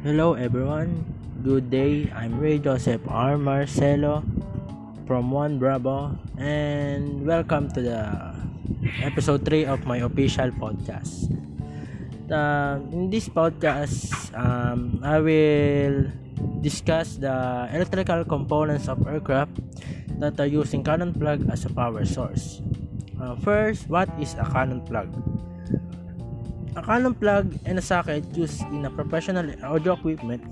Hello everyone. Good day. I'm Ray Joseph R. Marcelo from One Bravo and welcome to the episode 3 of my official podcast. Uh, in this podcast, um, I will discuss the electrical components of aircraft that are using cannon plug as a power source. Uh, first, what is a cannon plug? A cannon plug and a socket used in a professional audio equipment,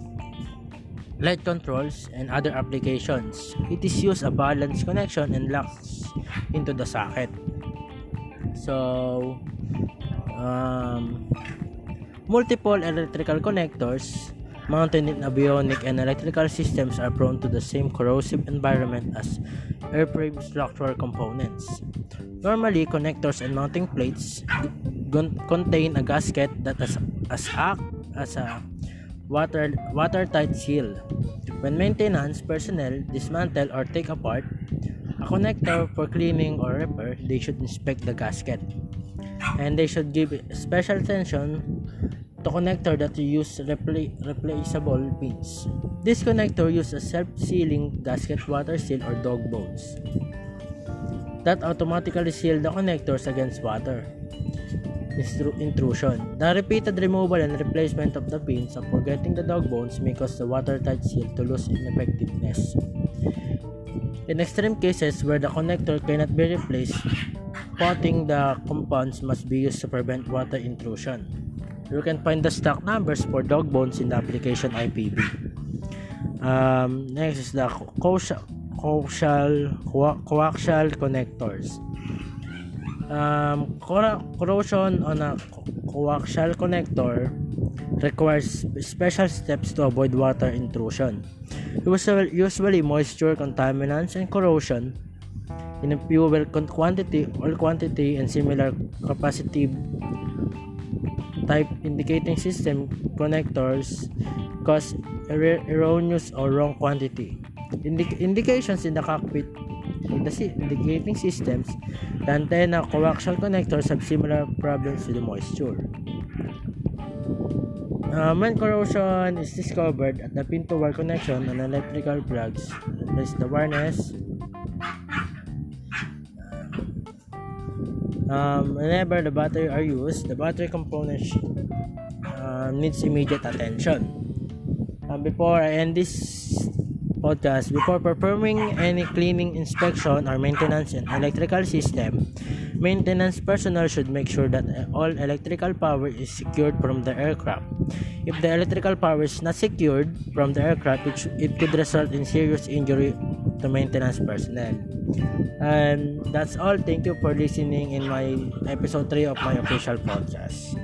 light controls, and other applications. It is used a balanced connection and locks into the socket. So, um, multiple electrical connectors mounted in avionic and electrical systems are prone to the same corrosive environment as airframe structural components. Normally, connectors and mounting plates contain a gasket that as, as act as a water watertight seal. When maintenance personnel dismantle or take apart a connector for cleaning or repair, they should inspect the gasket. And they should give special attention to connector that use repla- replaceable pins. This connector uses a self-sealing gasket water seal or dog bones that automatically seal the connectors against water intrusion. The repeated removal and replacement of the pins of forgetting the dog bones may cause the watertight seal to lose ineffectiveness. In extreme cases where the connector cannot be replaced, potting the compounds must be used to prevent water intrusion. You can find the stock numbers for dog bones in the application IPB. Um, next is the coaxial, coaxial, coaxial connectors. Um, corrosion on a coaxial connector requires special steps to avoid water intrusion. Usually, moisture, contaminants, and corrosion in a fuel quantity or quantity and similar capacity type indicating system connectors cause er- erroneous or wrong quantity. Indi- indications in the cockpit in the indicating systems, the antenna coaxial connectors have similar problems with the moisture. Uh, when corrosion is discovered at the pin to wire connection on electrical plugs, replace the wireless. Um, whenever the battery are used, the battery component uh, needs immediate attention. Um, before I end this podcast before performing any cleaning inspection or maintenance in electrical system maintenance personnel should make sure that all electrical power is secured from the aircraft. If the electrical power is not secured from the aircraft it could result in serious injury to maintenance personnel. And that's all. Thank you for listening in my episode 3 of my official podcast